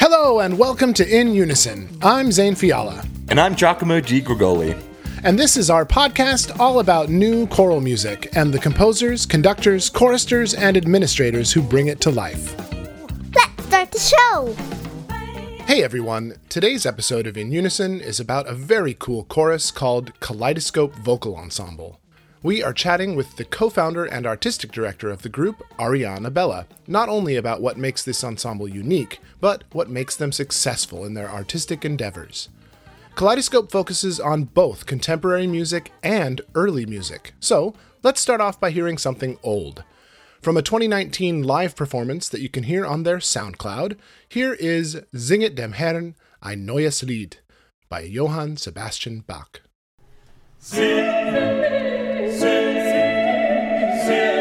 Hello and welcome to In Unison. I'm Zane Fiala, And I'm Giacomo G. Grigoli. and this is our podcast all about new choral music and the composers, conductors, choristers, and administrators who bring it to life. Let's start the show. Hey everyone, today's episode of In Unison is about a very cool chorus called Kaleidoscope Vocal Ensemble. We are chatting with the co founder and artistic director of the group, Ariane Abella, not only about what makes this ensemble unique, but what makes them successful in their artistic endeavors. Kaleidoscope focuses on both contemporary music and early music, so let's start off by hearing something old. From a 2019 live performance that you can hear on their SoundCloud, here is Singet dem Herrn ein neues Lied by Johann Sebastian Bach. Okay,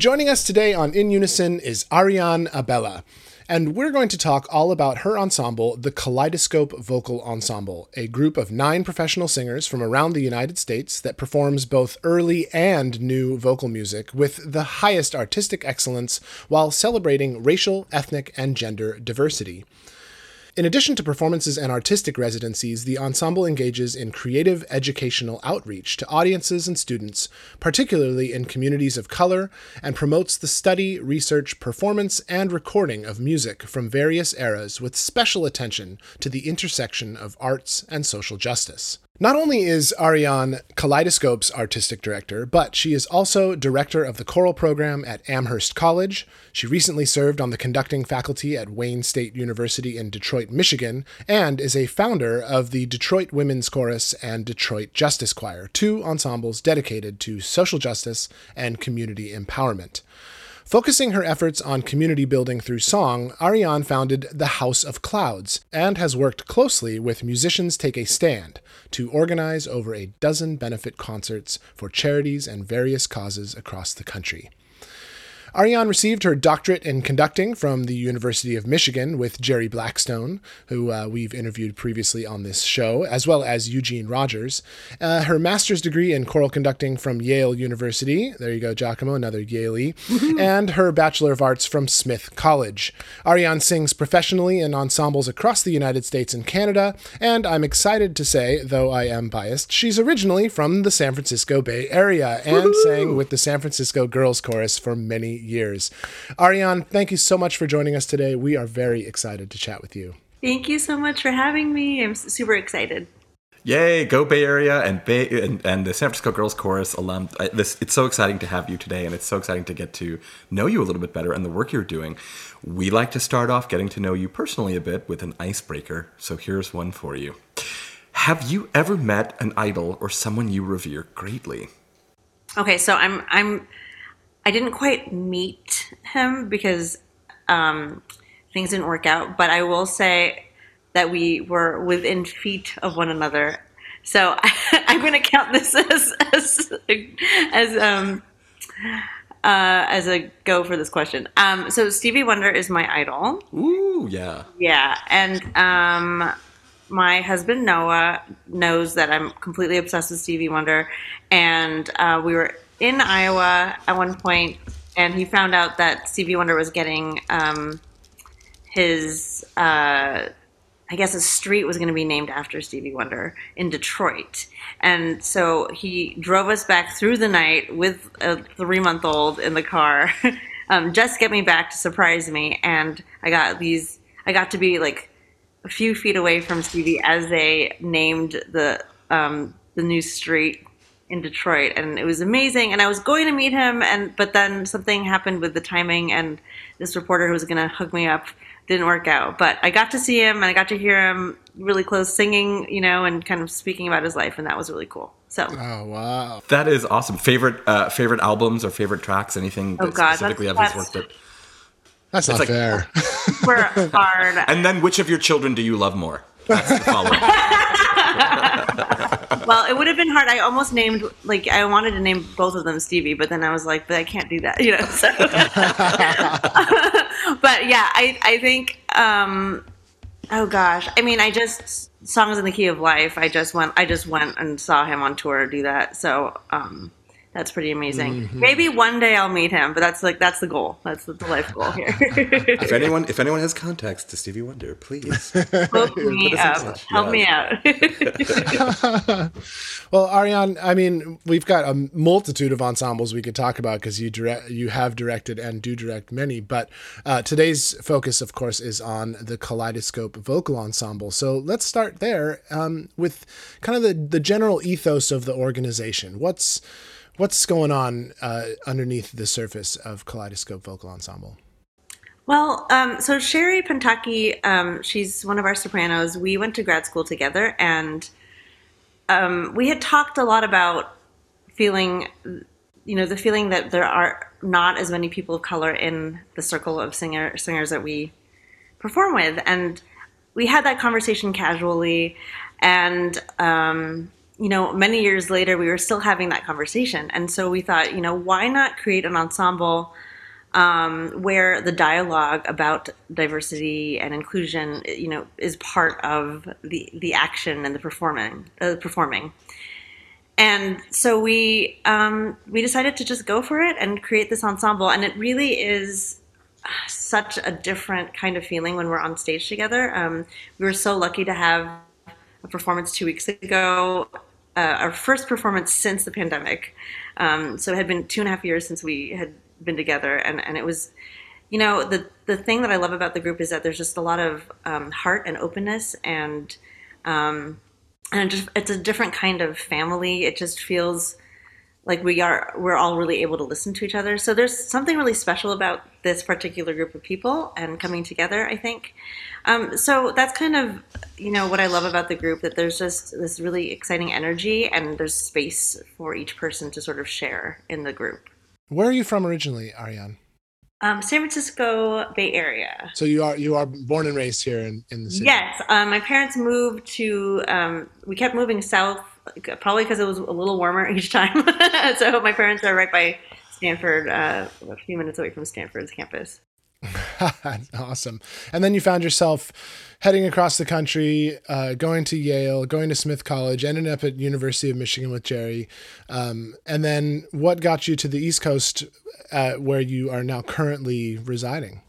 joining us today on In Unison is Ariane Abella. And we're going to talk all about her ensemble, the Kaleidoscope Vocal Ensemble, a group of nine professional singers from around the United States that performs both early and new vocal music with the highest artistic excellence while celebrating racial, ethnic, and gender diversity. In addition to performances and artistic residencies, the ensemble engages in creative educational outreach to audiences and students, particularly in communities of color, and promotes the study, research, performance, and recording of music from various eras with special attention to the intersection of arts and social justice. Not only is Ariane Kaleidoscope's artistic director, but she is also director of the choral program at Amherst College. She recently served on the conducting faculty at Wayne State University in Detroit, Michigan, and is a founder of the Detroit Women's Chorus and Detroit Justice Choir, two ensembles dedicated to social justice and community empowerment. Focusing her efforts on community building through song, Ariane founded the House of Clouds and has worked closely with Musicians Take a Stand to organize over a dozen benefit concerts for charities and various causes across the country. Ariane received her doctorate in conducting from the University of Michigan with Jerry Blackstone, who uh, we've interviewed previously on this show, as well as Eugene Rogers. Uh, her master's degree in choral conducting from Yale University. There you go, Giacomo, another Yaley. and her Bachelor of Arts from Smith College. Ariane sings professionally in ensembles across the United States and Canada, and I'm excited to say, though I am biased, she's originally from the San Francisco Bay Area and Woo-hoo! sang with the San Francisco Girls Chorus for many years. Ariane, thank you so much for joining us today. We are very excited to chat with you. Thank you so much for having me. I'm super excited. Yay, go Bay Area and Bay and, and the San Francisco Girls Chorus alum. I, this it's so exciting to have you today, and it's so exciting to get to know you a little bit better and the work you're doing. We like to start off getting to know you personally a bit with an icebreaker. So here's one for you. Have you ever met an idol or someone you revere greatly? Okay, so I'm I'm I didn't quite meet him because um, things didn't work out, but I will say that we were within feet of one another. So I, am going to count this as as as um, uh, as a go for this question. Um, so Stevie Wonder is my idol. Ooh, yeah. Yeah, and um, my husband Noah knows that I'm completely obsessed with Stevie Wonder, and uh, we were in Iowa at one point, and he found out that Stevie Wonder was getting um, his, uh, I guess, a street was going to be named after Stevie Wonder in Detroit. And so he drove us back through the night with a three month old in the car, um, just get me back to surprise me. And I got these, I got to be like a few feet away from Stevie as they named the um, the new street in Detroit, and it was amazing. And I was going to meet him, and but then something happened with the timing, and this reporter who was going to hook me up didn't work out. But I got to see him, and I got to hear him really close singing, you know, and kind of speaking about his life, and that was really cool. So, oh wow, that is awesome. Favorite uh, favorite albums or favorite tracks? Anything oh, God, specifically that's, of his work that. That's not like, fair. We're hard. And then, which of your children do you love more? That's the follow well, it would have been hard. I almost named like I wanted to name both of them Stevie, but then I was like, but I can't do that, you know. So. but yeah, I I think. Um, oh gosh, I mean, I just songs in the key of life. I just went. I just went and saw him on tour do that. So. Um, that's pretty amazing. Mm-hmm. Maybe one day I'll meet him, but that's like that's the goal. That's the life goal here. if anyone if anyone has contacts to Stevie Wonder, please hook me up. Help me out. well, Ariane, I mean, we've got a multitude of ensembles we could talk about because you direct, you have directed and do direct many. But uh, today's focus, of course, is on the Kaleidoscope Vocal Ensemble. So let's start there um, with kind of the the general ethos of the organization. What's what's going on uh, underneath the surface of Kaleidoscope Vocal Ensemble? Well, um, so Sherry Pentaki, um, she's one of our sopranos. We went to grad school together, and um, we had talked a lot about feeling, you know, the feeling that there are not as many people of color in the circle of singer singers that we perform with, and we had that conversation casually, and um, you know, many years later, we were still having that conversation. And so we thought, you know, why not create an ensemble um, where the dialogue about diversity and inclusion, you know, is part of the, the action and the performing, uh, performing. And so we um, we decided to just go for it and create this ensemble, and it really is such a different kind of feeling when we're on stage together. Um, we were so lucky to have a performance two weeks ago, uh, our first performance since the pandemic. Um, so it had been two and a half years since we had been together, and, and it was, you know, the the thing that I love about the group is that there's just a lot of um, heart and openness, and um, and just, it's a different kind of family. It just feels like we are we're all really able to listen to each other. So there's something really special about this particular group of people and coming together. I think. Um, so that's kind of you know what I love about the group that there's just this really exciting energy and there's space for each person to sort of share in the group. Where are you from originally, Ariane? Um, San Francisco Bay Area. So you are you are born and raised here in, in the city. Yes, um, my parents moved to. Um, we kept moving south, probably because it was a little warmer each time. so my parents are right by Stanford, uh, a few minutes away from Stanford's campus. awesome. And then you found yourself heading across the country, uh, going to Yale, going to Smith College, ending up at University of Michigan with Jerry. Um, and then what got you to the East Coast, uh, where you are now currently residing?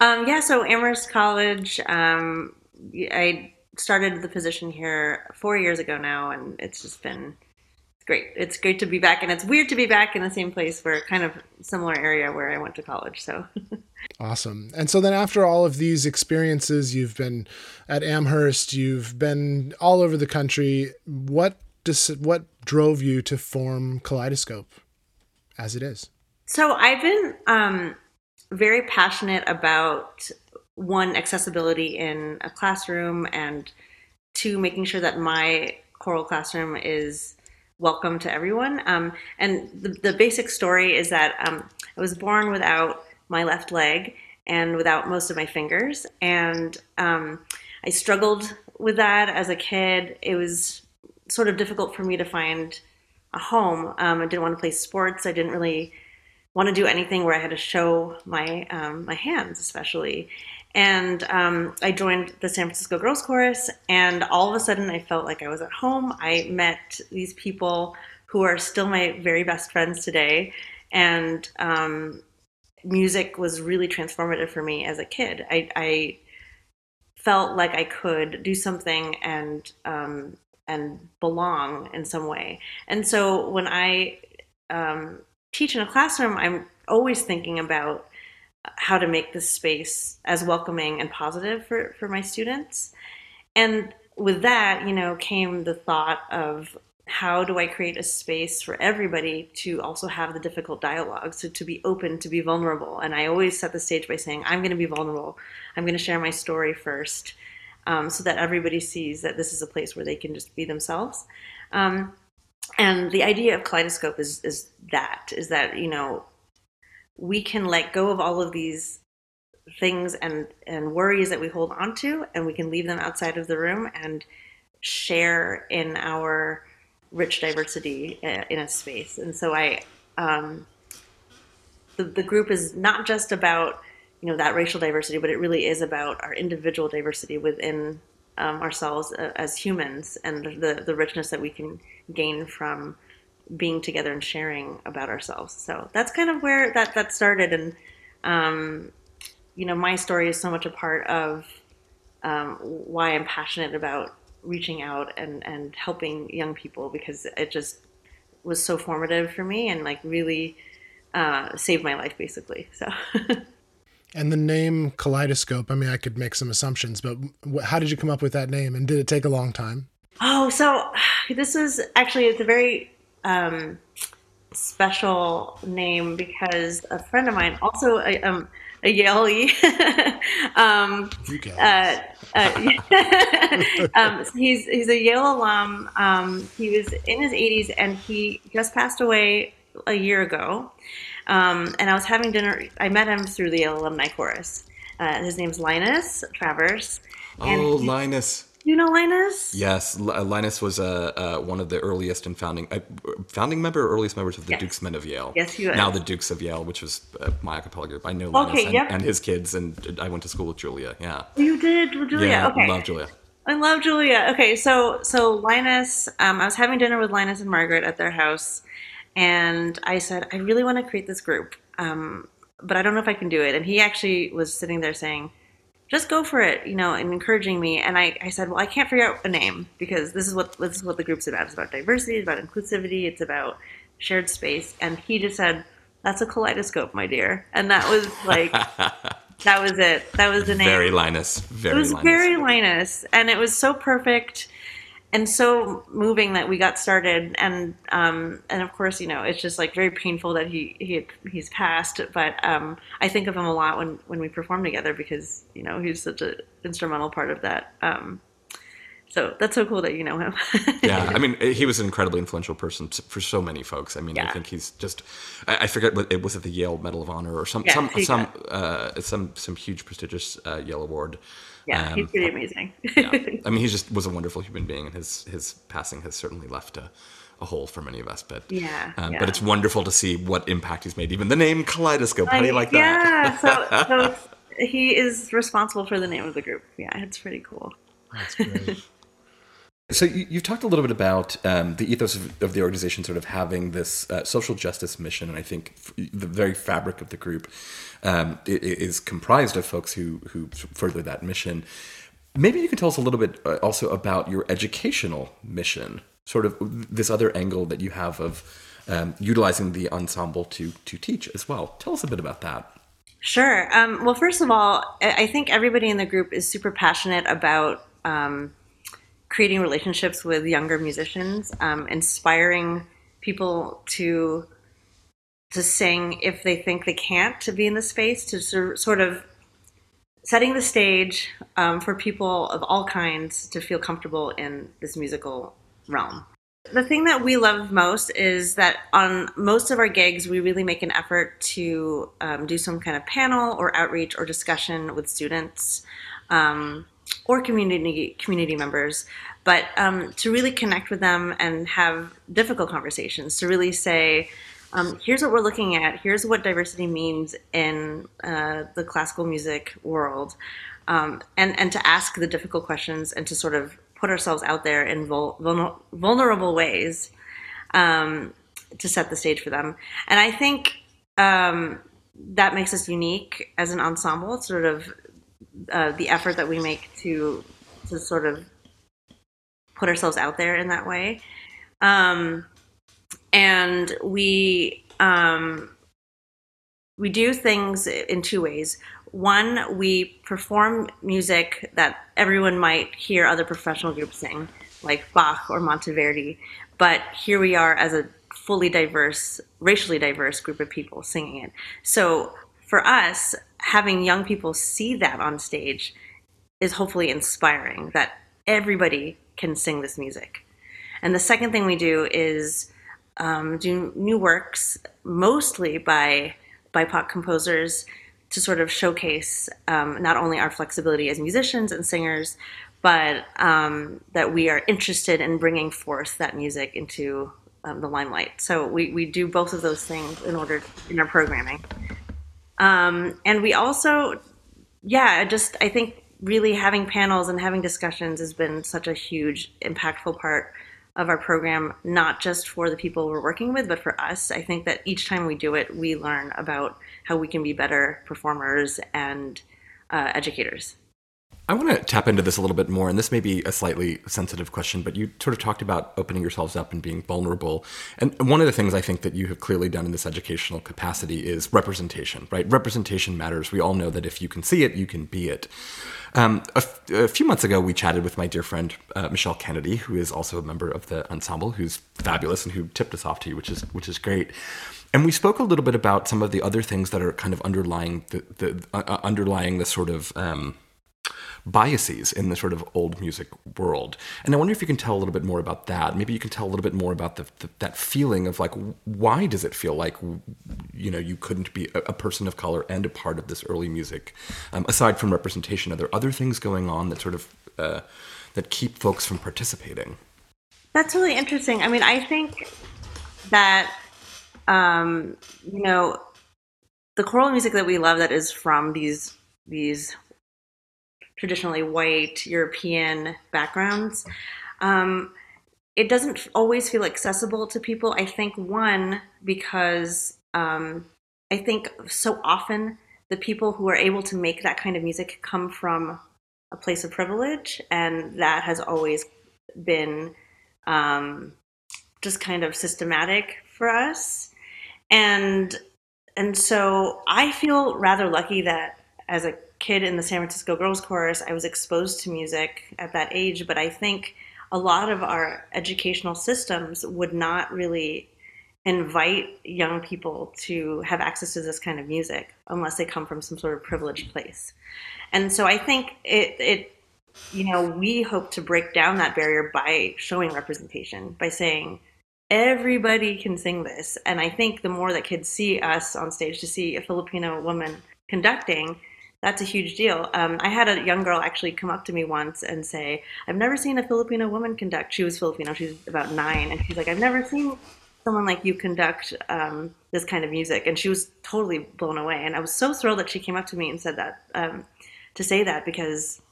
Um, yeah, so Amherst College. Um, I started the position here four years ago now, and it's just been great. It's great to be back, and it's weird to be back in the same place where kind of similar area where I went to college. So awesome. And so then after all of these experiences, you've been at Amherst, you've been all over the country. What does what drove you to form Kaleidoscope as it is? So I've been um, very passionate about one accessibility in a classroom and two making sure that my choral classroom is welcome to everyone. Um, and the, the, basic story is that um, I was born without my left leg and without most of my fingers. And um, I struggled with that as a kid. It was sort of difficult for me to find a home. Um, I didn't want to play sports. I didn't really want to do anything where I had to show my um, my hands, especially. And um, I joined the San Francisco Girls Chorus, and all of a sudden I felt like I was at home. I met these people who are still my very best friends today, and um, music was really transformative for me as a kid. I, I felt like I could do something and um, and belong in some way. And so when I um, teach in a classroom, I'm always thinking about how to make this space as welcoming and positive for, for my students. And with that, you know, came the thought of how do I create a space for everybody to also have the difficult dialogue, so to be open, to be vulnerable. And I always set the stage by saying, I'm going to be vulnerable. I'm going to share my story first, um, so that everybody sees that this is a place where they can just be themselves. Um, and the idea of kaleidoscope is is that is that you know we can let go of all of these things and and worries that we hold on to and we can leave them outside of the room and share in our rich diversity uh, in a space. And so i um, the, the group is not just about you know that racial diversity but it really is about our individual diversity within um, ourselves uh, as humans and the the richness that we can gain from being together and sharing about ourselves. So that's kind of where that that started, and um, you know, my story is so much a part of um, why I'm passionate about reaching out and and helping young people because it just was so formative for me and like really uh, saved my life basically. So. and the name Kaleidoscope. I mean, I could make some assumptions, but how did you come up with that name, and did it take a long time? Oh, so this is actually it's a very um, special name because a friend of mine, also a, um, a Yaley, um, uh, uh, um, he's he's a Yale alum. Um, he was in his 80s and he just passed away a year ago. Um, and I was having dinner. I met him through the Yale Alumni Chorus. Uh, his name's Linus Travers. Oh, Linus. You know Linus? Yes, uh, Linus was uh, uh, one of the earliest and founding uh, founding member, or earliest members of the Yes. Dukes Men of Yale. Yes, he was. Now the Dukes of Yale, which was uh, my a cappella group. I know Linus Okay, and, yep. and his kids, and I went to school with Julia. Yeah, You did, with Julia. yeah, okay. love Julia. I love Julia. Okay, so so Linus, um, I was having dinner with Linus and Margaret at their house, and I said I really want to create this group, um, but I don't know if I can do it. And he actually was sitting there saying, "Just go for it," you know, and encouraging me. And I, I said, "Well, I can't figure out a name because this is what this is what the group's about. It's about diversity, it's about inclusivity, it's about shared space." And he just said, "That's a kaleidoscope, my dear," and that was like. That was it. That was the name. Very Linus. Very It was Linus. very Linus, and it was so perfect and so moving that we got started. And um, and of course, you know, it's just like very painful that he he had, he's passed. But um, I think of him a lot when when we perform together because you know he's such an instrumental part of that. Um, so that's so cool that you know him. yeah, I mean, he was an incredibly influential person for so many folks. I mean, I think he's just. I, I forget what it was at the Yale Medal of Honor or some Yeah, some some uh, some some huge prestigious uh, Yale award. Yeah, Um, he's pretty amazing. yeah. I mean, he just was a wonderful human being, and his his passing has certainly left a, a hole for many of us. But Yeah, um, yeah. but it's wonderful to see what impact he's made. Even the name Kaleidoscope. How do you like that? Yeah, so, so he is responsible for the name of the group. Yeah, it's pretty cool. That's great. So you, you've talked a little bit about um, the ethos of, of the organization, sort of having this uh, social justice mission, and I think f- the very fabric of the group um, is comprised of folks who who further that mission. Maybe you can tell us a little bit uh, also about your educational mission, sort of this other angle that you have of um, utilizing the ensemble to to teach as well. Tell us a bit about that. Sure. Um, well, first of all, I think everybody in the group is super passionate about um, creating relationships with younger musicians, um, inspiring people to to sing if they think they can't, to be in the space, to sort of setting the stage um, for people of all kinds to feel comfortable in this musical realm. The thing that we love most is that on most of our gigs, we really make an effort to um, do some kind of panel or outreach or discussion with students um, or community community members, but um, to really connect with them and have difficult conversations. To really say, um, here's what we're looking at. Here's what diversity means in uh, the classical music world, um, and and to ask the difficult questions and to sort of put ourselves out there in vul- vulner- vulnerable ways um, to set the stage for them. And I think um, that makes us unique as an ensemble. Sort of uh, the effort that we make to to sort of put ourselves out there in that way. Um, and we um, we do things in two ways. One, we perform music that everyone might hear other professional groups sing, like Bach or Monteverdi. But here we are as a fully diverse, racially diverse group of people singing it. So for us, having young people see that on stage is hopefully inspiring that everybody can sing this music. And the second thing we do is um, do new works, mostly by BIPOC composers, to sort of showcase um, not only our flexibility as musicians and singers, but um, that we are interested in bringing forth that music into um, the limelight. So we, we do both of those things in order in our programming. Um, and we also, yeah, just I think really having panels and having discussions has been such a huge, impactful part of our program, not just for the people we're working with, but for us. I think that each time we do it, we learn about how we can be better performers and uh, educators. I want to tap into this a little bit more, and this may be a slightly sensitive question, but you sort of talked about opening yourselves up and being vulnerable. And one of the things I think that you have clearly done in this educational capacity is representation, right? Representation matters. We all know that if you can see it, you can be it. Um, a, f- a few months ago, we chatted with my dear friend uh, Michelle Kennedy, who is also a member of the ensemble, who's fabulous and who tipped us off to you, which is which is great. And we spoke a little bit about some of the other things that are kind of underlying the, the uh, underlying the sort of um, biases in the sort of old music world. And I wonder if you can tell a little bit more about that. Maybe you can tell a little bit more about the, the, that feeling of like, why does it feel like, you know, you couldn't be a, a person of color and a part of this early music? Um, aside from representation, are there other things going on that sort of uh, that keep folks from participating? That's really interesting. I mean, I think that um, you know the choral music that we love that is from these these traditionally white European backgrounds. Um, it doesn't always feel accessible to people. I think one because um, I think so often the people who are able to make that kind of music come from a place of privilege, and that has always been um, just kind of systematic for us. And and so I feel rather lucky that as a kid in the San Francisco Girls Chorus, I was exposed to music at that age. But I think a lot of our educational systems would not really invite young people to have access to this kind of music unless they come from some sort of privileged place. And so I think it, it you know, we hope to break down that barrier by showing representation, by saying everybody can sing this. And I think the more that kids see us on stage, to see a Filipino woman conducting, that's a huge deal. Um, I had a young girl actually come up to me once and say, I've never seen a Filipino woman conduct. She was Filipino, she's about nine. And she's like, I've never seen someone like you conduct um, this kind of music. And she was totally blown away. And I was so thrilled that she came up to me and said that, um, to say that, because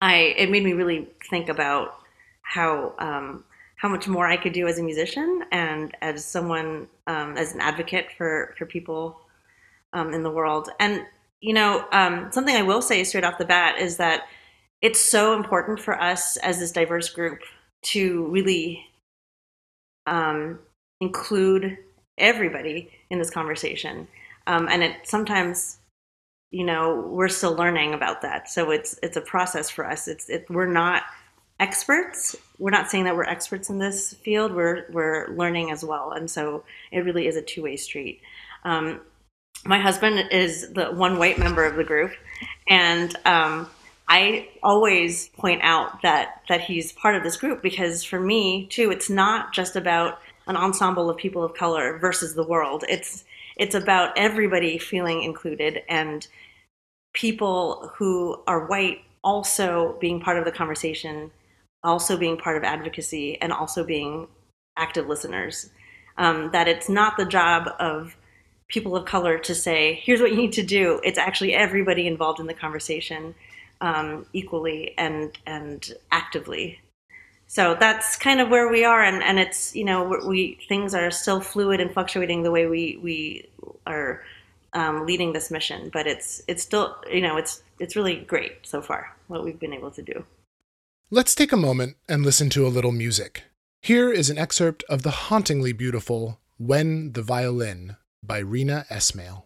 I, it made me really think about how, um, how much more I could do as a musician and as someone, um, as an advocate for, for people um, in the world. And you know, um, something I will say straight off the bat is that it's so important for us as this diverse group to really um, include everybody in this conversation. Um, and it sometimes, you know, we're still learning about that. So it's it's a process for us. It's it, we're not experts. We're not saying that we're experts in this field. We're we're learning as well, and so it really is a two way street. Um, my husband is the one white member of the group, and um, I always point out that that he's part of this group because for me too, it's not just about an ensemble of people of color versus the world. It's it's about everybody feeling included and people who are white also being part of the conversation, also being part of advocacy, and also being active listeners. Um, that it's not the job of people of color to say, here's what you need to do. It's actually everybody involved in the conversation um, equally and and actively. So that's kind of where we are, and, and it's you know we things are still fluid and fluctuating the way we we are um, leading this mission, but it's it's still you know it's it's really great so far what we've been able to do. Let's take a moment and listen to a little music. Here is an excerpt of the hauntingly beautiful "When the Violin" by Reena Esmail.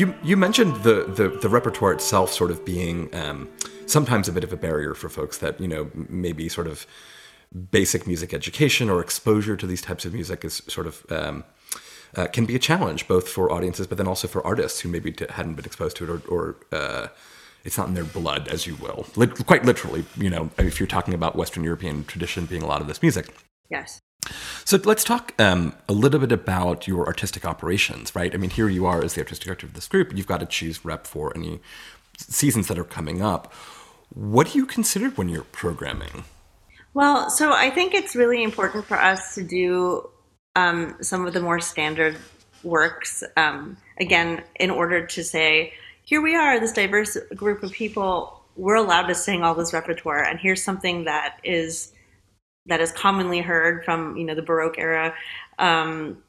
You you mentioned the, the, the repertoire itself sort of being um, sometimes a bit of a barrier for folks that you know maybe sort of basic music education or exposure to these types of music is sort of um, uh, can be a challenge both for audiences but then also for artists who maybe t- hadn't been exposed to it or, or uh, it's not in their blood as you will quite literally you know if you're talking about western european tradition being a lot of this music Yes. So let's talk um, a little bit about your artistic operations, right? I mean, here you are as the artistic director of this group. and You've got to choose rep for any seasons that are coming up. What do you consider when you're programming? Well, so I think it's really important for us to do um, some of the more standard works. Um, again, in order to say, here we are, this diverse group of people, we're allowed to sing all this repertoire, and here's something that is that is commonly heard from you know the Baroque era. Um,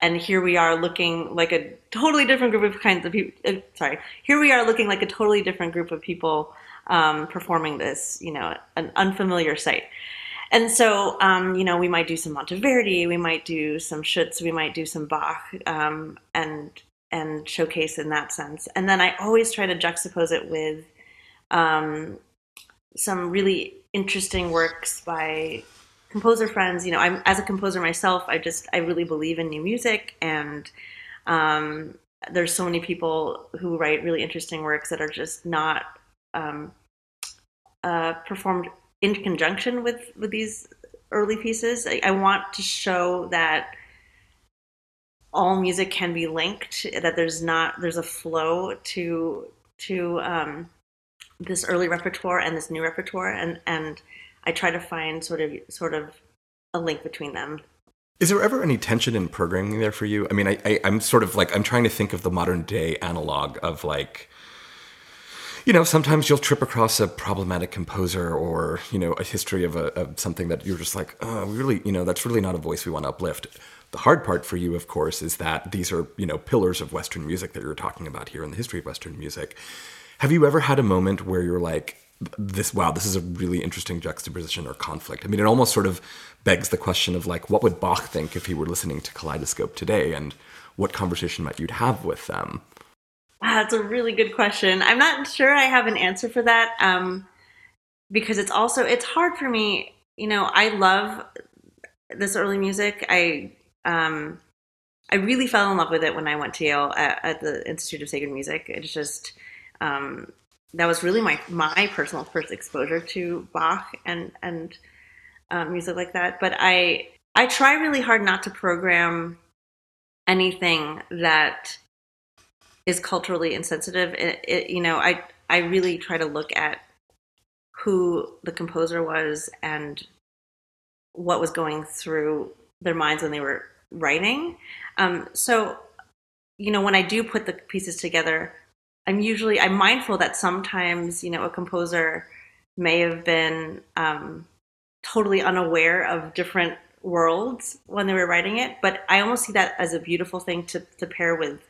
and here we are looking like a totally different group of kinds of people. Uh, sorry, here we are looking like a totally different group of people um, performing this, you know, an unfamiliar sight. And so, um, you know, we might do some Monteverdi, we might do some Schütz, we might do some Bach, um, and and showcase in that sense. And then I always try to juxtapose it with um, some really interesting works by composer friends. You know, I'm as a composer myself. I just I really believe in new music, and um, there's so many people who write really interesting works that are just not um, uh, performed in conjunction with with these early pieces. I, I want to show that all music can be linked. That there's not there's a flow to to um, this early repertoire and this new repertoire, and and I try to find sort of sort of a link between them. Is there ever any tension in programming there for you? I mean, I, I, I'm sort of like I'm trying to think of the modern day analog of like you know, sometimes you'll trip across a problematic composer or, you know, a history of, a, of something that you're just like, oh, really, you know, that's really not a voice we want to uplift. The hard part for you, of course, is that these are, you know, pillars of Western music that you're talking about here in the history of Western music. Have you ever had a moment where you're like, this, wow, this is a really interesting juxtaposition or conflict? I mean, it almost sort of begs the question of like, what would Bach think if he were listening to Kaleidoscope today? And what conversation might you have with them? Wow, that's a really good question. I'm not sure I have an answer for that um, because it's also it's hard for me. You know, I love this early music. I um, I really fell in love with it when I went to Yale at, at the Institute of Sacred Music. It's just um, that was really my my personal first exposure to Bach and and um, music like that. But I I try really hard not to program anything that is culturally insensitive. It, it, you know, I I really try to look at who the composer was and what was going through their minds when they were writing. Um, so, you know, when I do put the pieces together, I'm usually I'm mindful that sometimes you know a composer may have been um, totally unaware of different worlds when they were writing it, but I almost see that as a beautiful thing to to pair with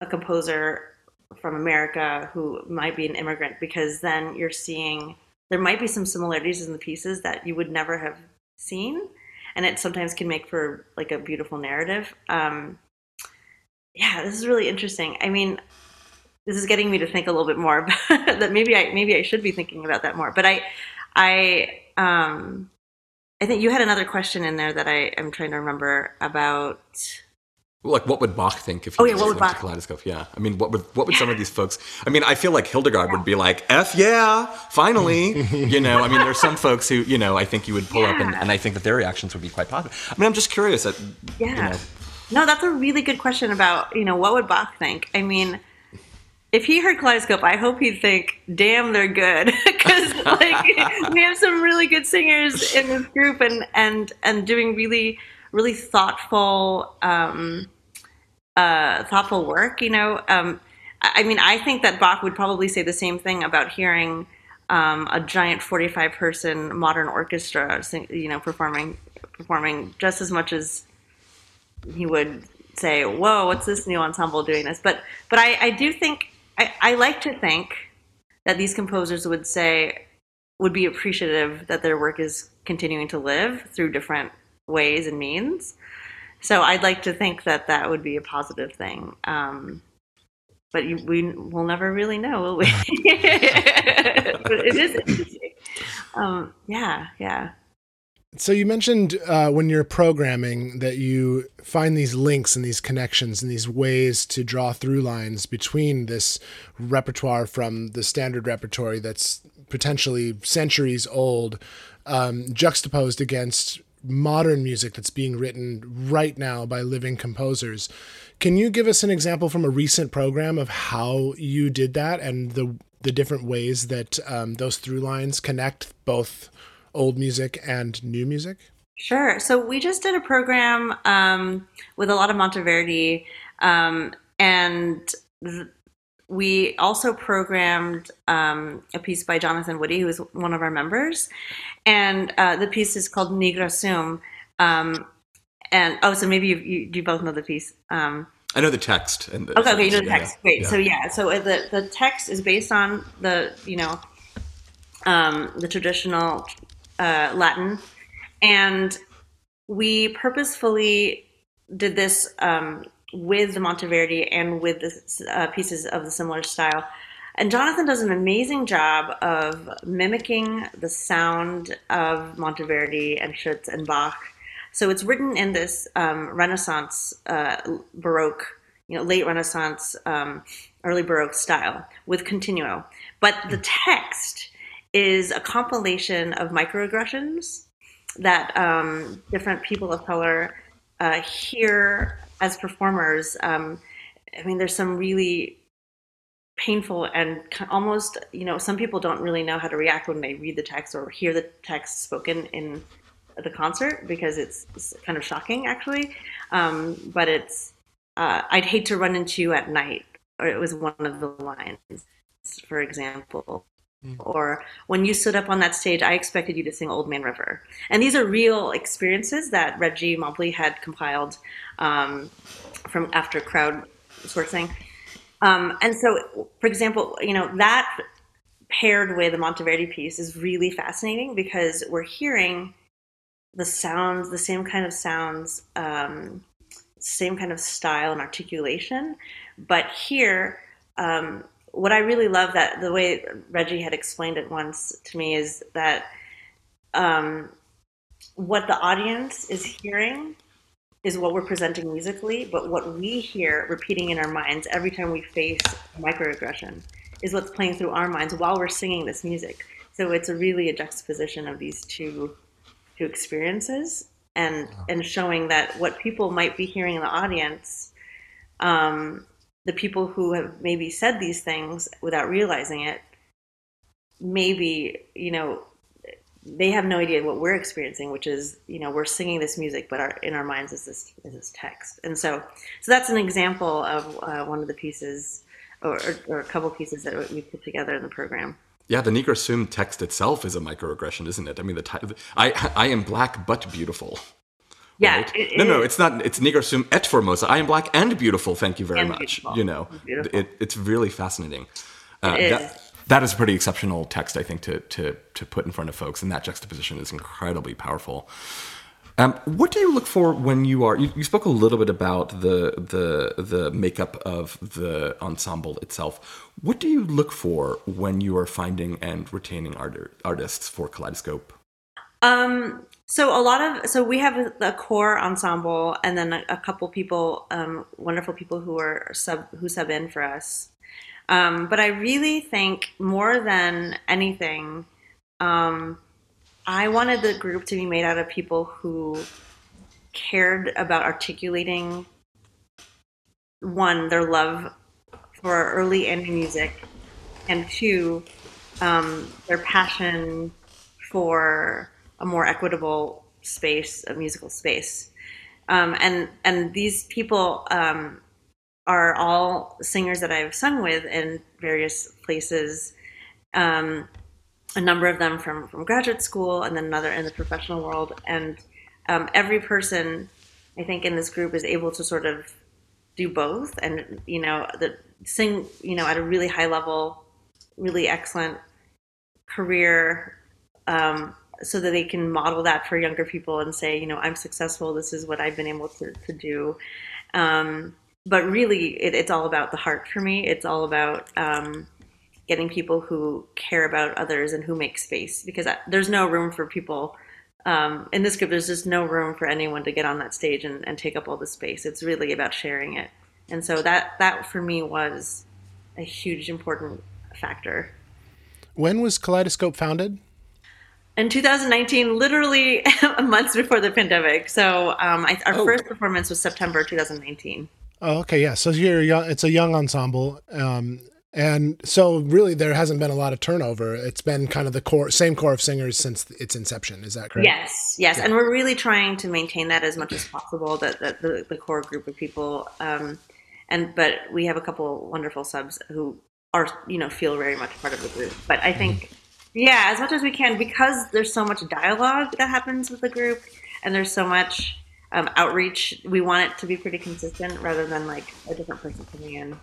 a composer from America who might be an immigrant because then you're seeing there might be some similarities in the pieces that you would never have seen and it sometimes can make for like a beautiful narrative. Um, yeah this is really interesting. I mean this is getting me to think a little bit more about that maybe i maybe i should be thinking about that more but i i um i think you had another question in there that i am trying to remember about like what would Bach think if he Oh, yeah, was what would to Bach- Kaleidoscope? Yeah, I mean, what would what would some of these folks? I mean, I feel like Hildegard would be like, "F yeah, finally!" you know, I mean, there's some folks who you know I think you would pull up, and, and I think that their reactions would be quite positive. I mean, I'm just curious. That, Yeah. You know, No, that's a really good question about, you know, what would Bach think? I mean, if he heard Kaleidoscope, I hope he'd think, damn, they're good. Because, like, we have some really good singers in this group and, and, and doing really, really thoughtful, um, uh, thoughtful work, you know? Um, I I mean, I think that Bach would probably say the same thing about hearing um, a giant 45 person modern orchestra, sing, you know, performing, performing just as much as he would say, "Whoa, what's this new ensemble doing this?" But but I, I do think I, I like to think that these composers would say would be appreciative that their work is continuing to live through different ways and means. So I'd like to think that that would be a positive thing. Um, but you, we will never really know, will we? it is interesting. Um, yeah, yeah. So you mentioned uh, when you're programming that you find these links and these connections and these ways to draw through lines between this repertoire from the standard repertory that's potentially centuries old, um, juxtaposed against modern music that's being written right now by living composers. Can you give us an example from a recent program of how you did that and the the different ways that um, those through lines connect both old music and new music? Sure. So we just did a program um, with a lot of Monteverdi, um, and th- we also programmed um, a piece by Jonathan Woody, who is one of our members, and uh, the piece is called Nigra Sum. Um, and oh, so maybe you, you, you both know the piece. Um, I know the text. And the, okay, okay, you know the yeah, text. Great. yeah. So yeah, so uh, the the text is based on the you know um, the traditional uh, Latin, and we purposefully did this um, with the Monteverdi and with the uh, pieces of the similar style. And Jonathan does an amazing job of mimicking the sound of Monteverdi and Schütz and Bach. So it's written in this um, Renaissance, uh, Baroque, you know, late Renaissance, um, early Baroque style with continuo. But the text is a compilation of microaggressions that um, different people of color uh, hear as performers. Um, I mean, there's some really painful and almost, you know, some people don't really know how to react when they read the text or hear the text spoken in the concert because it's, kind of shocking, actually. Um, but it's, uh, I'd hate to run into you at night, or it was one of the lines, for example or when you stood up on that stage, I expected you to sing Old Man River. And these are real experiences that Reggie Mobley had compiled um, from after crowdsourcing. Um, and so, for example, you know, that paired with the Monteverdi piece is really fascinating because we're hearing the sounds, the same kind of sounds, um, same kind of style and articulation. But here, um, what I really love that the way Reggie had explained it once to me is that um, what the audience is hearing is what we're presenting musically, but what we hear repeating in our minds every time we face microaggression is what's playing through our minds while we're singing this music. So it's a really a juxtaposition of these two two experiences and and showing that what people might be hearing in the audience um, the people who have maybe said these things without realizing it, maybe, you know, they have no idea what we're experiencing, which is, you know, we're singing this music, but our, in our minds is this, is this text. And so, so that's an example of uh, one of the pieces or, or, a couple pieces that we put together in the program. Yeah, the Nigra Sum text itself is a microaggression, isn't it? I mean, the ti- I I am black but beautiful. Yeah. right? it- no, no, it- it's not. It's Nigra Sum et Formosa. I am black and beautiful. Thank you very much. beautiful. You know, it, it's really fascinating. Uh, It that, is. that is a pretty exceptional text, I think, to to to put in front of folks, and that juxtaposition is incredibly powerful. Um, what do you look for when you are? You, you spoke a little bit about the the the makeup of the ensemble itself. What do you look for when you are finding and retaining art, artists for Kaleidoscope? Um, so a lot of so we have a core ensemble, and then a, a couple people, um, wonderful people who are sub who sub in for us. Um, but I really think more than anything, um, I wanted the group to be made out of people who cared about articulating one their love for early indie music, and two um, their passion for a more equitable space, a musical space. Um, and and these people um, are all singers that I've sung with in various places. Um, a number of them from from graduate school, and then another in the professional world. And um, every person, I think, in this group is able to sort of do both, and you know, the sing, you know, at a really high level, really excellent career um, so that they can model that for younger people and say, you know, I'm successful. This is what I've been able to, to do. Um, but really, it, it's all about the heart for me. It's all about um, getting people who care about others and who make space because I, there's no room for people. Um, in this group, there's just no room for anyone to get on that stage and, and take up all the space. It's really about sharing it, and so that that for me was a huge important factor. When was Kaleidoscope founded? In 2019, literally months before the pandemic. So um, I, our oh. first performance was September 2019. Oh, okay, yeah. So you're young. It's a young ensemble, um, and so really there hasn't been a lot of turnover. It's been kind of the core, same core of singers since its inception. Is that correct? Yes, yes. Yeah. And we're really trying to maintain that as much as possible. That, that the, the core group of people, um, and but we have a couple wonderful subs who are you know feel very much part of the group. But I think. Mm-hmm yeah, as much as we can because there's so much dialogue that happens with the group and there's so much um, outreach. We want it to be pretty consistent rather than like a different person coming in.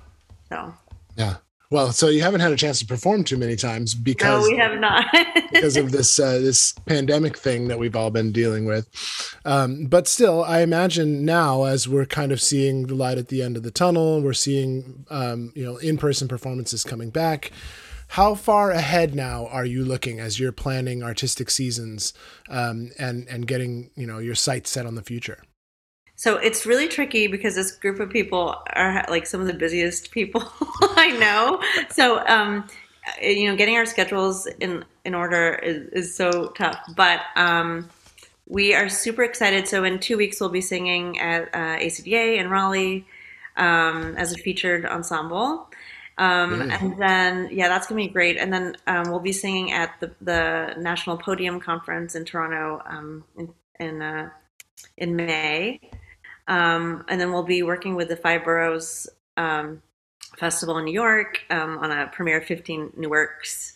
So yeah. Well, so you haven't had a chance to perform too many times because no, we have not because of this uh, this pandemic thing that we've all been dealing with. Um, but still, I imagine now as we're kind of seeing the light at the end of the tunnel, we're seeing um, you know in person performances coming back how far ahead now are you looking as you're planning artistic seasons um, and and getting you know your sights set on the future? So it's really tricky because this group of people are like some of the busiest people I know. So um, you know, getting our schedules in in order is, is so tough. But um, we are super excited. So in two weeks, we'll be singing at uh, ACDA in Raleigh um, as a featured ensemble. Um, And then, yeah, that's going to be great. And then um, we'll be singing at the, the National Podium Conference in Toronto um, in in, uh, in May. Um, and then we'll be working with the Five Boroughs um, Festival in New York um, on a premiere of 15 New Works.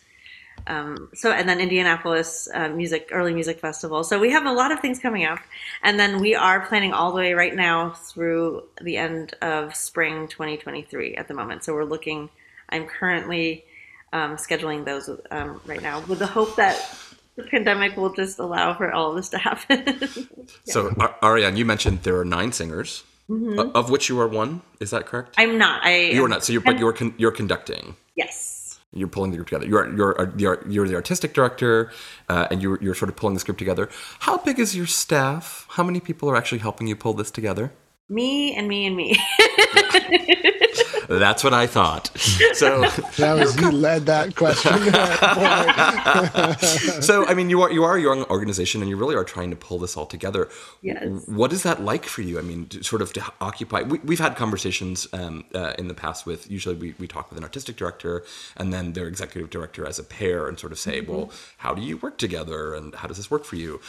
So and then Indianapolis uh, Music Early Music Festival. So we have a lot of things coming up, and then we are planning all the way right now through the end of spring 2023 at the moment. So we're looking I'm currently um, scheduling those um, right now with the hope that the pandemic will just allow for all of this to happen. yeah. So, Ariane, you mentioned there are nine singers, mm-hmm. of which you are one. Is that correct? I'm not. I you are not. So you're, but you're con- you're conducting. Yes. You're pulling the group together. You're you're you're, you're the artistic director, uh, and you're you're sort of pulling this group together. How big is your staff? How many people are actually helping you pull this together? Me and me and me. That's what I thought. So that was you led that question. so I mean, you are you are a young organization, and you really are trying to pull this all together. Yes. What is that like for you? I mean, sort of to occupy. We, have had conversations um, uh, in the past with. Usually, we, we talk with an artistic director and then their executive director as a pair, and sort of say, mm-hmm. well, how do you work together, and how does this work for you?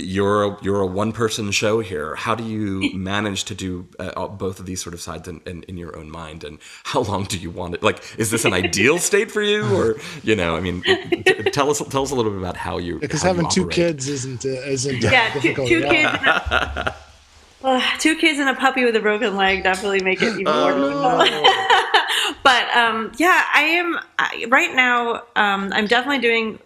You're a, you're a one person show here. How do you manage to do uh, both of these sort of sides in, in, in, your own mind? And how long do you want it? Like, is this an ideal state for you, or you know? I mean, t- tell us tell us a little bit about how you because having two kids isn't uh, isn't yeah difficult two, two kids. uh, two kids and a puppy with a broken leg definitely make it even more oh, difficult. but um, yeah, I am I, right now. Um, I'm definitely doing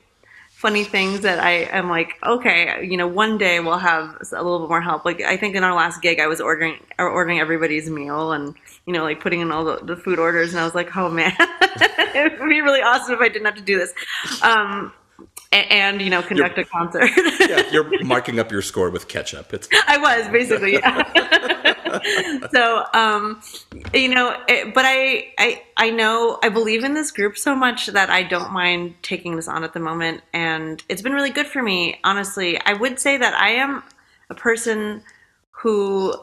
funny things that I am like, okay, you know, one day we'll have a little bit more help. Like I think in our last gig, I was ordering or ordering everybody's meal and you know, like putting in all the, the food orders, and I was like, oh man, it would be really awesome if I didn't have to do this. Um, and, and, you know conduct you're, a concert. yeah, you're marking up your score with ketchup. It's I was basically. Yeah. so um, you know it, but I, I i know i believe in this group so much that i don't mind taking this on at the moment and it's been really good for me honestly. I would say that i am a person who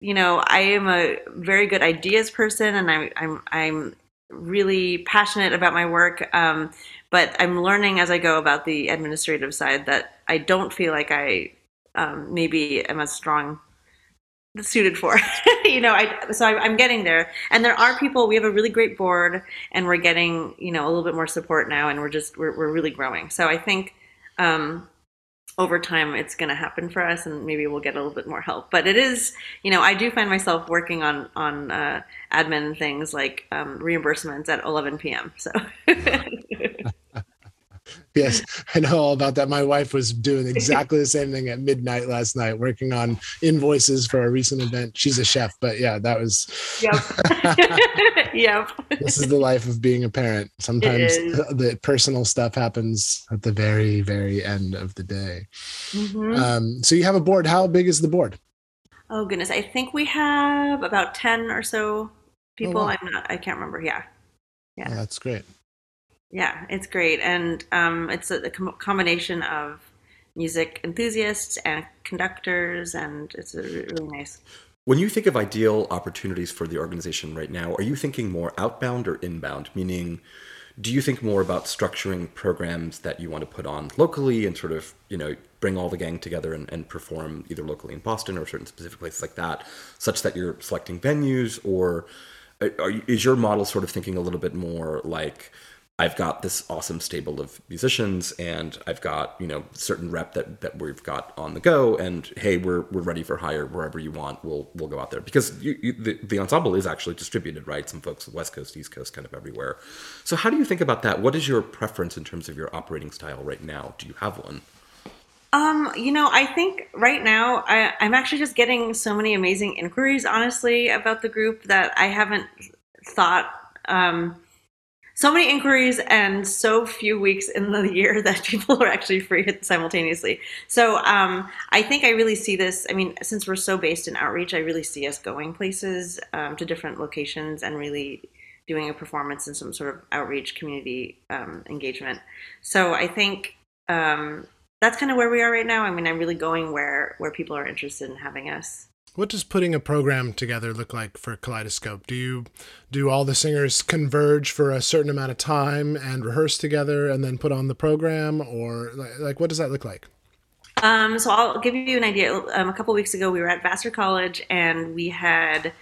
you know i am a very good ideas person and i'm i'm i'm really passionate about my work um, but i'm learning as i go about the administrative side that i don't feel like i um, maybe am as strong suited for you know i so I, am getting there. And there are people we have a really great board and we're getting you know a little bit more support now and we're just we're, we're really growing. So i think um over time it's going to happen for us and maybe we'll get a little bit more help. But it is you know i do find myself working on on uh, admin things like um, reimbursements at 11 p.m so Yes, I know all about that. My wife was doing exactly the same thing at midnight last night, working on invoices for a recent event. She's a chef, but yeah, that was. Yep. yep. This is the life of being a parent. Sometimes the personal stuff happens at the very, very end of the day. Mm-hmm. Um, so you have a board. How big is the board? Oh goodness, I think we have about ten or so people. Oh, wow. I'm not. I can't remember. Yeah. Yeah. Oh, that's great. Yeah, it's great, and um, it's a, a com- combination of music enthusiasts and conductors, and it's a really nice. When you think of ideal opportunities for the organization right now, are you thinking more outbound or inbound? Meaning, do you think more about structuring programs that you want to put on locally and sort of, you know, bring all the gang together and, and perform either locally in Boston or certain specific places like that, such that you're selecting venues? Or are, is your model sort of thinking a little bit more like, I've got this awesome stable of musicians and I've got, you know, certain rep that, that we've got on the go and hey, we're, we're ready for hire wherever you want. We'll, we'll go out there because you, you, the, the ensemble is actually distributed, right? Some folks West coast, East coast, kind of everywhere. So how do you think about that? What is your preference in terms of your operating style right now? Do you have one? Um, you know, I think right now I, I'm actually just getting so many amazing inquiries, honestly, about the group that I haven't thought, um, so many inquiries and so few weeks in the year that people are actually free simultaneously. So um, I think I really see this. I mean, since we're so based in outreach, I really see us going places um, to different locations and really doing a performance and some sort of outreach community um, engagement. So I think um, that's kind of where we are right now. I mean, I'm really going where where people are interested in having us. What does putting a program together look like for Kaleidoscope? Do you do all the singers converge for a certain amount of time and rehearse together and then put on the program, or like what does that look like? Um, so I'll give you an idea. Um, a couple weeks ago, we were at Vassar College and we had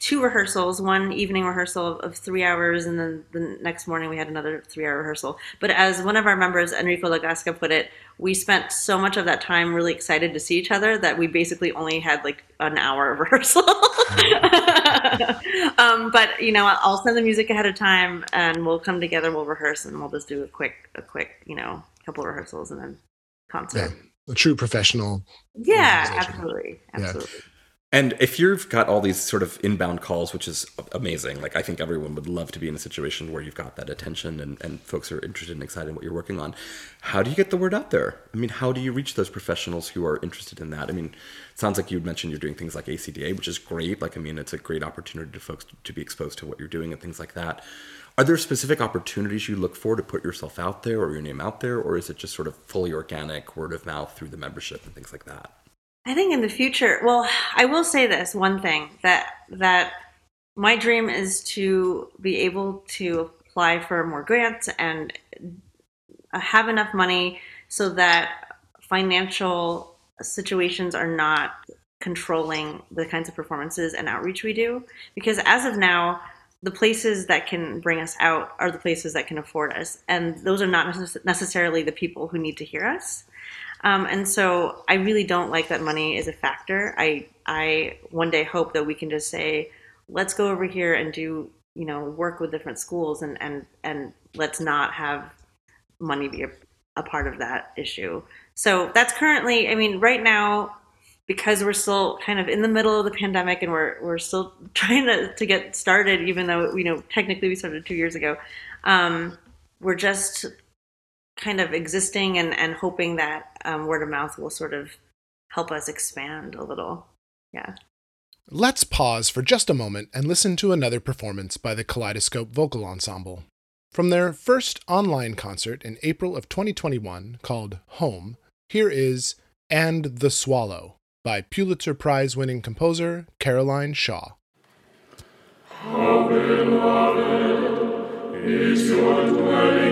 two rehearsals, one evening rehearsal of, three hours, and then the next morning we had another three hour rehearsal. But as one of our members, Enrico Lagasca, put it, we spent so much of that time really excited to see each other that we basically only had like an hour of rehearsal. um, but you know, I'll send the music ahead of time, and we'll come together, we'll rehearse, and we'll just do a quick, a quick, you know, couple of rehearsals, and then concert. Yeah, a true professional. Yeah, absolutely, absolutely. Yeah. And if you've got all these sort of inbound calls, which is amazing, like I think everyone would love to be in a situation where you've got that attention and, and folks are interested and excited in what you're working on. How do you get the word out there? I mean, how do you reach those professionals who are interested in that? I mean, it sounds like you mentioned you're doing things like ACDA, which is great. Like, I mean, it's a great opportunity to folks to be exposed to what you're doing and things like that. Are there specific opportunities you look for to put yourself out there or your name out there, or is it just sort of fully organic, word of mouth through the membership and things like that? I think in the future, well, I will say this one thing that that my dream is to be able to apply for more grants and uh, have enough money so that financial situations are not controlling the kinds of performances and outreach we do. Because as of now the places that can bring us out are the places that can afford us and those are not necessarily the people who need to hear us um, and so I really don't like that money is a factor. I I one day hope that we can just say, let's go over here and do you know work with different schools and and and let's not have money be a, a part of that issue. So that's currently, I mean, right now because we're still kind of in the middle of the pandemic and we're we're still trying to, to get started, even though you know technically we started two years ago. Um, we're just kind of existing and, and hoping that um, word of mouth will sort of help us expand a little. Yeah. Let's pause for just a moment and listen to another performance by the Kaleidoscope Vocal Ensemble. From their first online concert in April of 2021 called Home, here is And the Swallow by Pulitzer Prize winning composer Caroline Shaw. How beloved is your dwelling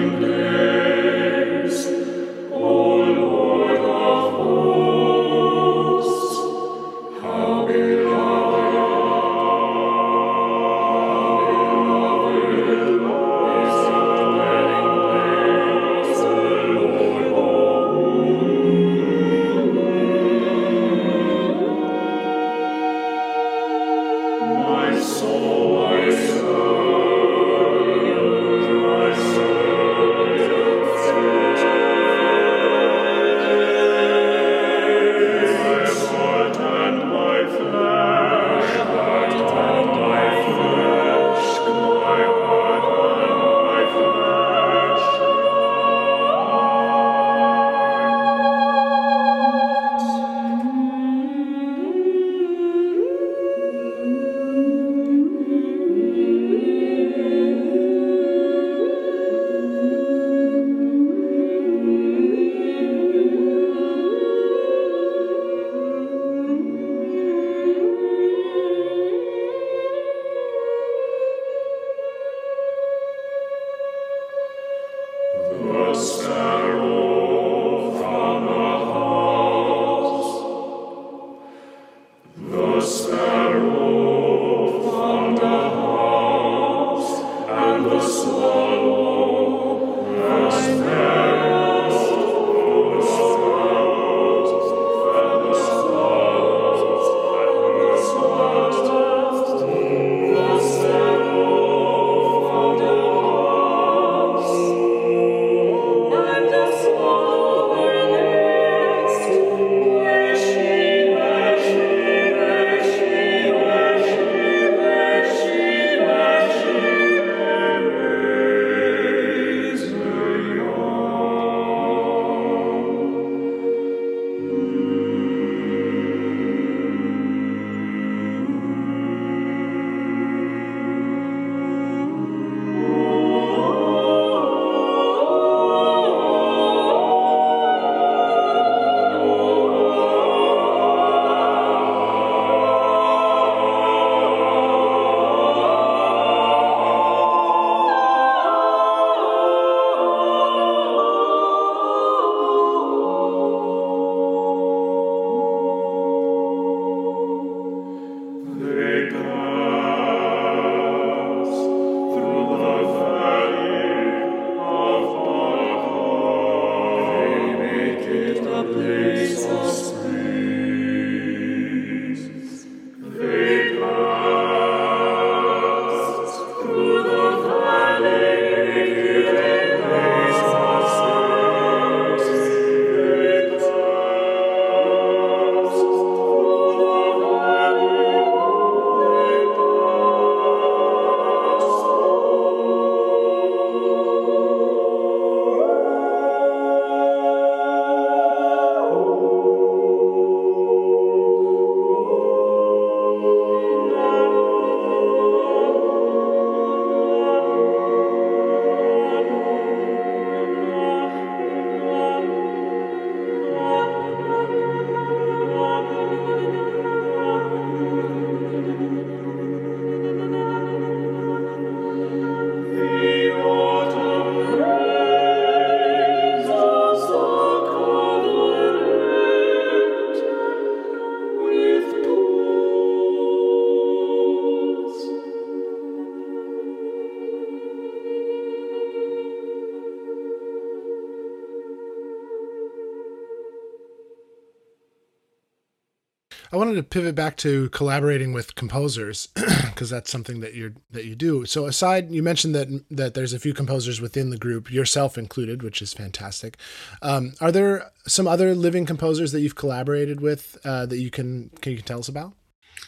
pivot back to collaborating with composers because that's something that you're that you do. So aside, you mentioned that that there's a few composers within the group, yourself included, which is fantastic. Um, are there some other living composers that you've collaborated with uh, that you can can you tell us about?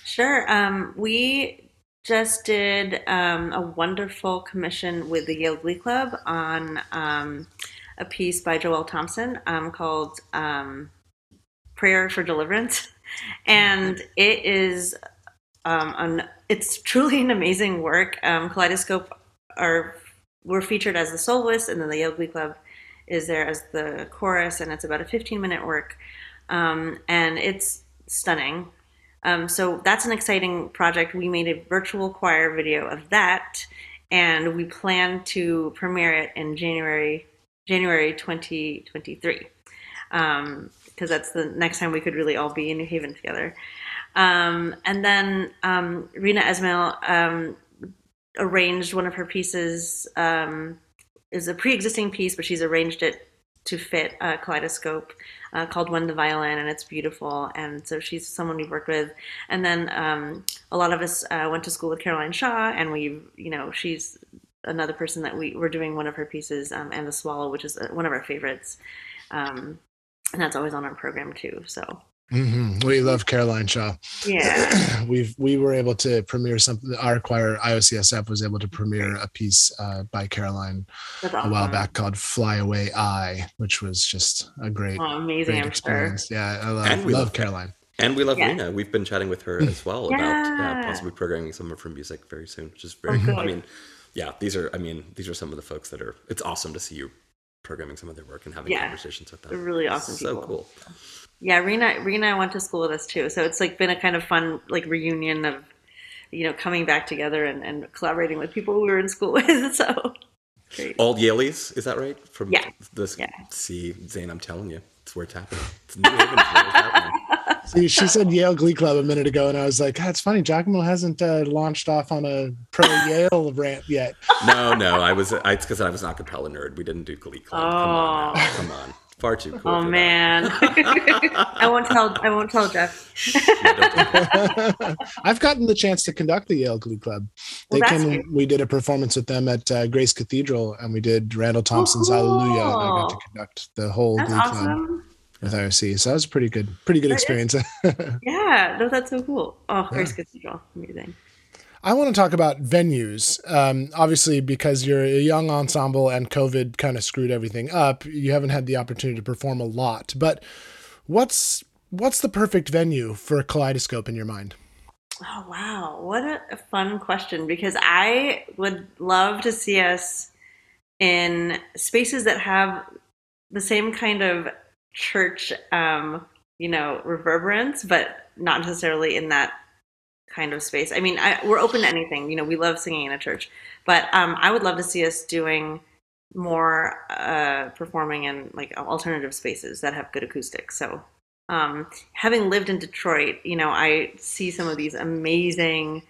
Sure. Um, we just did um, a wonderful commission with the Yale Glee Club on um, a piece by Joel Thompson um, called um, "Prayer for Deliverance," and it is um, an it's truly an amazing work. Um, Kaleidoscope are we're featured as the soloist, and then the Glee Club is there as the chorus, and it's about a 15 minute work, um, and it's stunning. Um, so that's an exciting project. We made a virtual choir video of that, and we plan to premiere it in January January 2023, because that's the next time we could really all be in New Haven together. Um, and then um, Reena Esmail um, arranged one of her pieces. Um, is a pre-existing piece, but she's arranged it to fit a kaleidoscope uh, called When the Violin, and it's beautiful. And so she's someone we've worked with. And then um, a lot of us uh, went to school with Caroline Shaw, and we, you know, she's another person that we were doing one of her pieces, um, and the Swallow, which is uh, one of our favorites. Um, and that's always on our program too. So Mm-hmm. We love Caroline Shaw. yeah, We've we were able to premiere something. Our choir IOCSF was able to premiere a piece uh, by Caroline that's a while back called "Fly Away I," which was just a great, Oh, amazing! great I'm sure. experience. Yeah, I love, And we love love- Caroline. And we love Yeah. Reena. We've been chatting with her as well about uh, possibly programming some of her music very soon, which is very. good. I mean, yeah, these are. I mean, these are some of the folks that are. It's awesome to see you programming some of their work and having Yeah. conversations with them. They're really awesome So people. cool. Yeah, Reena Reena I went to school with us too, so it's like been a kind of fun like reunion of you know coming back together and, and collaborating with people we were in school with. So great. All Yaleys, is that right? From Yeah. this. Yeah. See, Zane, I'm telling you, it's where it's happening. It's New Haven's where it's happening. See, she said Yale Glee Club a minute ago, and I was like, ah, "It's funny, Giacomo hasn't uh, launched off on a pro Yale rant yet." No, no, I was. I, it's because I was an acapella nerd. We didn't do Glee Club. Come on, now. come on. Far too cool. Oh for that. man, I won't tell. I won't tell Jeff. Yeah, don't do that. I've gotten the chance to conduct the Yale Glee Club. They Well, that's came. good. We did a performance with them at uh, Grace Cathedral, and we did Randall Thompson's Hallelujah. And I got to conduct the whole That's Glee Club awesome. With IOC. So that was a pretty good, pretty good That experience. Yeah, no, that's so cool. Oh, Grace Cathedral, amazing. I want to talk about venues. Um, obviously, because you're a young ensemble and COVID kind of screwed everything up, you haven't had the opportunity to perform a lot. But what's what's the perfect venue for a kaleidoscope in your mind? Oh wow, what a fun question! Because I would love to see us in spaces that have the same kind of church, um, you know, reverberance, but not necessarily in that kind of space. I mean, I, we're open to anything. You know, we love singing in a church, but um, I would love to see us doing more uh, performing in like alternative spaces that have good acoustics. So, um, having lived in Detroit, you know, I see some of these amazing,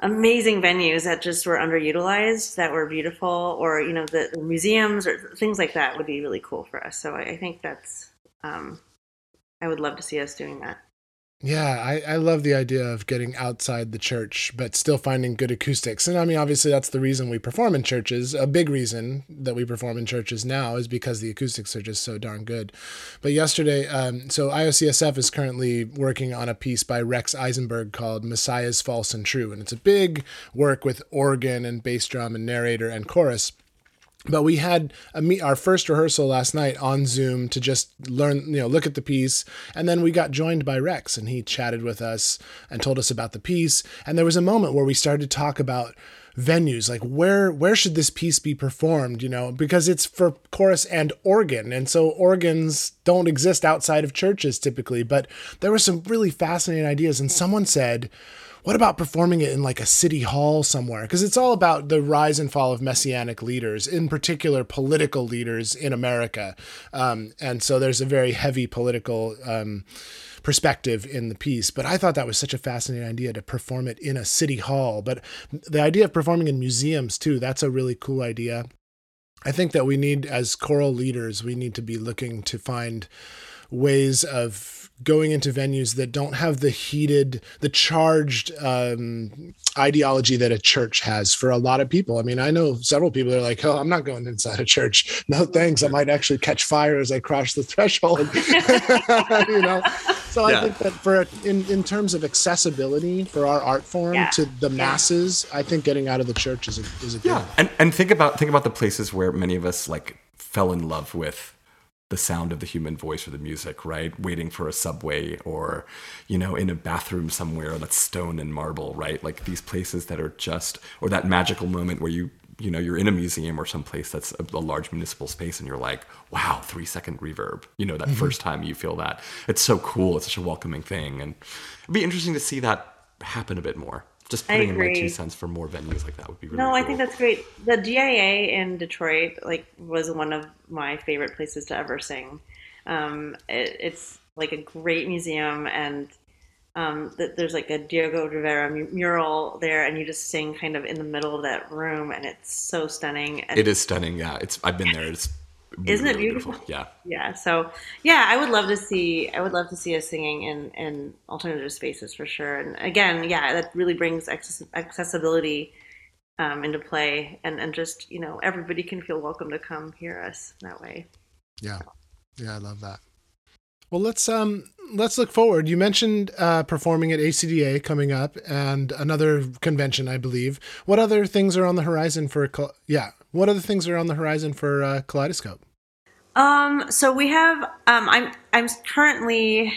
amazing venues that just were underutilized, that were beautiful, or you know, the, museums or things like that would be really cool for us. So I, I think that's, um, I would love to see us doing that. Yeah, I, I love the idea of getting outside the church, but still finding good acoustics. And I mean, obviously, that's the reason we perform in churches. A big reason that we perform in churches now is because the acoustics are just so darn good. But yesterday, um, so IOCSF is currently working on a piece by Rex Eisenberg called Messiah's False and True. And it's a big work with organ and bass drum and narrator and chorus but we had a meet our first rehearsal last night on zoom to just learn you know look at the piece. And then we got joined by rex and he chatted with us and told us about the piece. And there was a moment where we started to talk about venues like where where should this piece be performed you know because it's for chorus and organ. And so organs don't exist outside of churches typically but there were some really fascinating ideas. And someone said what about performing it in like a city hall somewhere? Because it's all about the rise and fall of messianic leaders, in particular political leaders in America. Um, and so there's a very heavy political um, perspective in the piece. But I thought that was such a fascinating idea to perform it in a city hall. But the idea of performing in museums too, that's a really cool idea. I think that we need, as choral leaders, we need to be looking to find ways of going into venues that don't have the heated, the charged um, ideology that a church has for a lot of people. I mean, I know several people are like, "Oh, I'm not going inside a church. No, thanks. I might actually catch fire as I cross the threshold." you know. So Yeah. I think that for in in terms of accessibility for our art form Yeah. to the masses, I think getting out of the church is a is a good. Yeah, and and think about think about the places where many of us like fell in love with the sound of the human voice or the music, right? Waiting for a subway or, you know, in a bathroom somewhere that's stone and marble, right? Like these places that are just or that magical moment where you you know you're in a museum or someplace that's a, a large municipal space and you're like wow three second reverb. You know that mm-hmm. first time you feel that. It's so cool. It's such a welcoming thing. And it'd be interesting to see that happen a bit more just putting in my two cents for more venues like that would be really No, I think that's great. The DIA in Detroit, like, was one of my favorite places to ever sing. Um, it, it's like a great museum, and um, th- there's like a Diego Rivera mu- mural there, and you just sing kind of in the middle of that room, and it's so stunning. And It is stunning. Yeah, it's. I've been there. It's. Isn't it really beautiful? Yeah. yeah, so yeah, I would love to see. I would love to see us singing in in alternative spaces for sure. And again, yeah, that really brings access- accessibility um, into play, and and just you know everybody can feel welcome to come hear us that way. Yeah. Yeah, I love that. Well, let's um let's look forward. You mentioned uh, performing at ACDA coming up and another convention, I believe. What other things are on the horizon for? Kal- Yeah, what other things are on the horizon for uh, Kaleidoscope? Um, so we have. Um, I'm I'm currently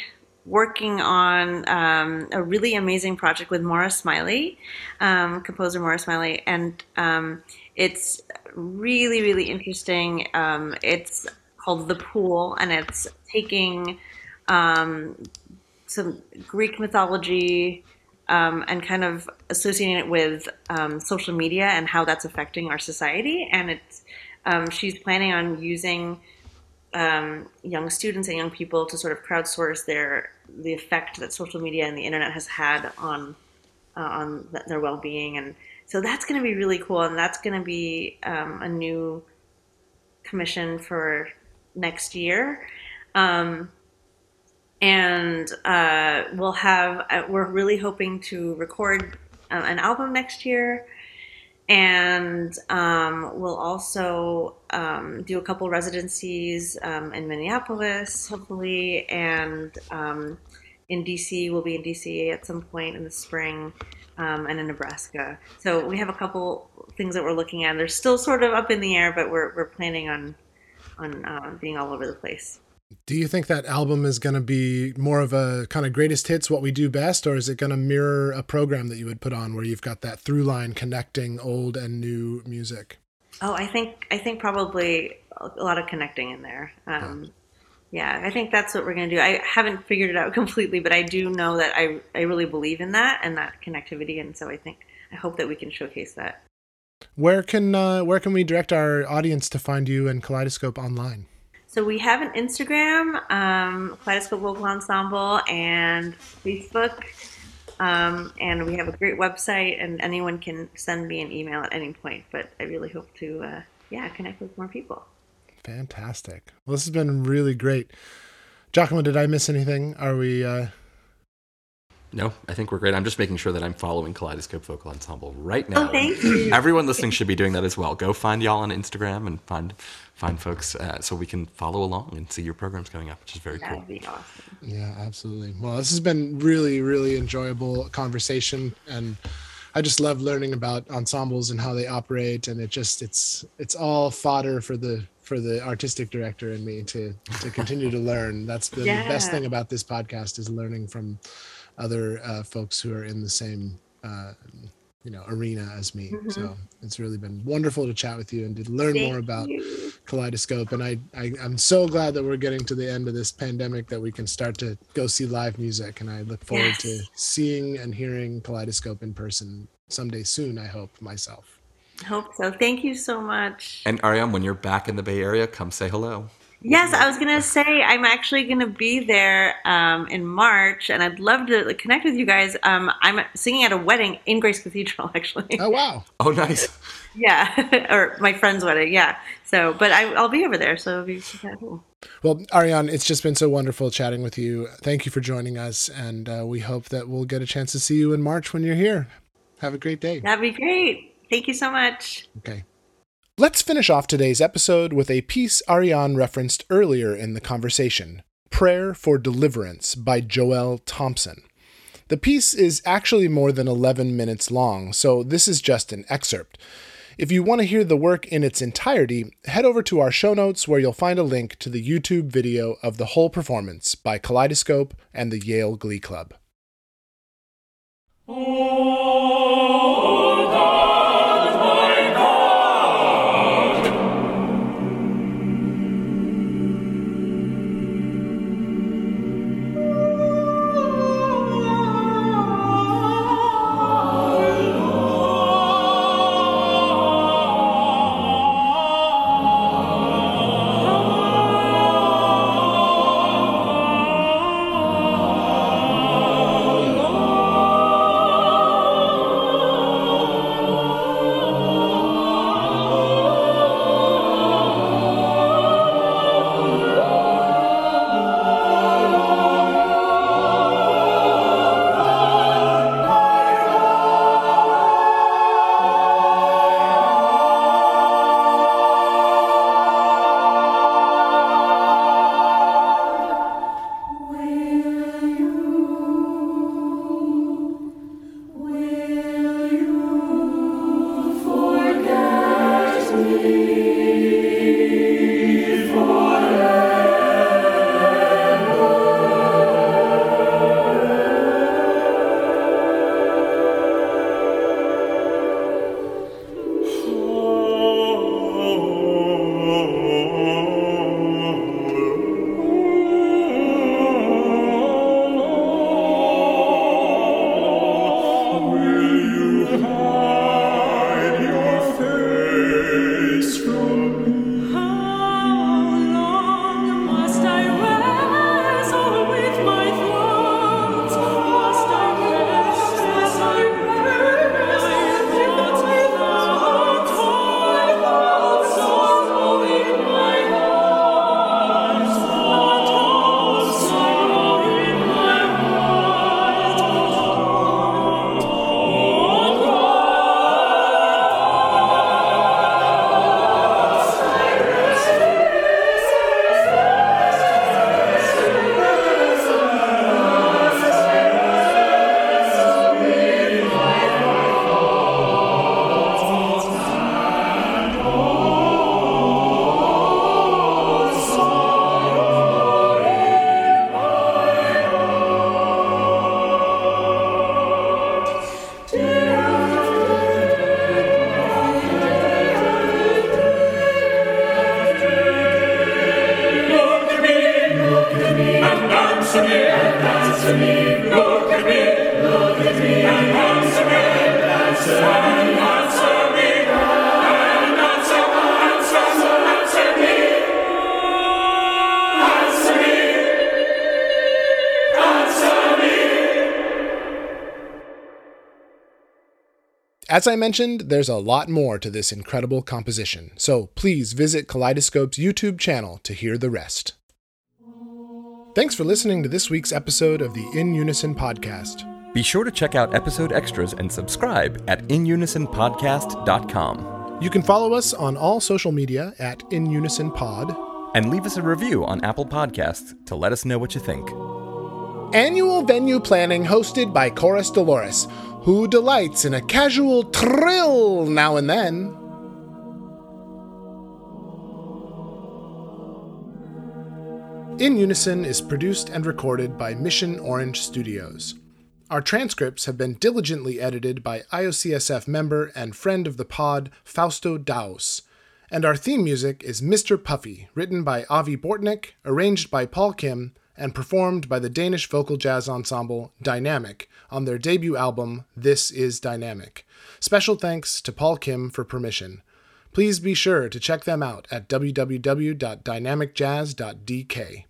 working on um, a really amazing project with Moira Smiley, um, composer Moira Smiley, and um, it's really really interesting. Um, it's called The Pool, and it's taking some Greek mythology um, and kind of associating it with um, social media and how that's affecting our society. And it's um, she's planning on using um, young students and young people to sort of crowdsource their the effect that social media and the internet has had on uh, on their well being. And so that's going to be really cool. And that's going to be um, a new commission for next year. Um, and uh, we'll have uh, we're really hoping to record uh, an album next year. And um, we'll also um, do a couple residencies um, in minneapolis hopefully. And um, in dc we'll be in dc at some point in the spring um, and in nebraska. So we have a couple things that we're looking at. They're still sort of up in the air but we're, we're planning on on uh, being all over the place Do you think that album is going to be more of a kind of greatest hits, what we do best, or is it going to mirror a program that you would put on where you've got that through line connecting old and new music? Oh, I think I think probably a lot of connecting in there. Um, yeah, I think that's what we're gonna do. I haven't figured it out completely, but I do know that I I really believe in that and that connectivity, and so I think I hope that we can showcase that. Where can uh, where can we direct our audience to find you and Kaleidoscope online? So we have an Instagram, um, Kaleidoscope Vocal Ensemble, and Facebook, um, and we have a great website. And anyone can send me an email at any point. But I really hope to, uh, yeah, connect with more people. Fantastic. Well, this has been really great. Giacomo, did I miss anything? Are we? Uh, No, I think we're great. I'm just making sure that I'm following Kaleidoscope Vocal Ensemble right now. Oh, thank you. Everyone listening should be doing that as well. Go find y'all on Instagram and find find folks uh, so we can follow along and see your programs going up, which is very That cool. would be awesome. Yeah, absolutely. Well, this has been really, really enjoyable conversation, and I just love learning about ensembles and how they operate, and it just it's it's all fodder for the for the artistic director and me to to continue to learn. That's been the best thing about this podcast is learning from other uh, folks who are in the same uh, you know arena as me. So it's really been wonderful to chat with you and to learn more about you. kaleidoscope and I, I i'm so glad that we're getting to the end of this pandemic that we can start to go see live music and i look forward to seeing and hearing kaleidoscope in person someday soon i hope myself Hope so. Thank you so much. And Ariane, when you're back in the Bay Area, come say hello. Yes, I was gonna say I'm actually gonna be there um, in March, and I'd love to like, connect with you guys. Um, I'm singing at a wedding in Grace Cathedral, actually. Oh wow. Oh, nice. Yeah, or my friend's wedding. Yeah. So, but I, I'll be over there, so it'll be kind cool. Well, Ariane, it's just been so wonderful chatting with you. Thank you for joining us, and uh, we hope that we'll get a chance to see you in March when you're here. Have a great day. That'd be great. Thank you so much. Okay. Let's finish off today's episode with a piece Ariane referenced earlier in the conversation Prayer for Deliverance by Joel Thompson. The piece is actually more than 11 minutes long, so this is just an excerpt. If you want to hear the work in its entirety, head over to our show notes where you'll find a link to the YouTube video of the whole performance by Kaleidoscope and the Yale Glee Club. Oh. As I mentioned, there's a lot more to this incredible composition, so please visit Kaleidoscope's YouTube channel to hear the rest. Thanks for listening to this week's episode of the In Unison podcast. Be sure to check out episode extras and subscribe at inunisonpodcast.com. You can follow us on all social media at In Unison Pod. And leave us a review on Apple Podcasts to let us know what you think. Annual venue planning hosted by Chorus Dolores, who delights in a casual trill now and then. In Unison is produced and recorded by Mission Orange Studios. Our transcripts have been diligently edited by IOCSF member and friend of the pod, Fausto Daus. And our theme music is Mr. Puffy, written by Avi Bortnick, arranged by Paul Kim, and performed by the Danish vocal jazz ensemble Dynamic on their debut album, This Is Dynamic. Special thanks to Paul Kim for permission. Please be sure to check them out at www.dynamicjazz.dk.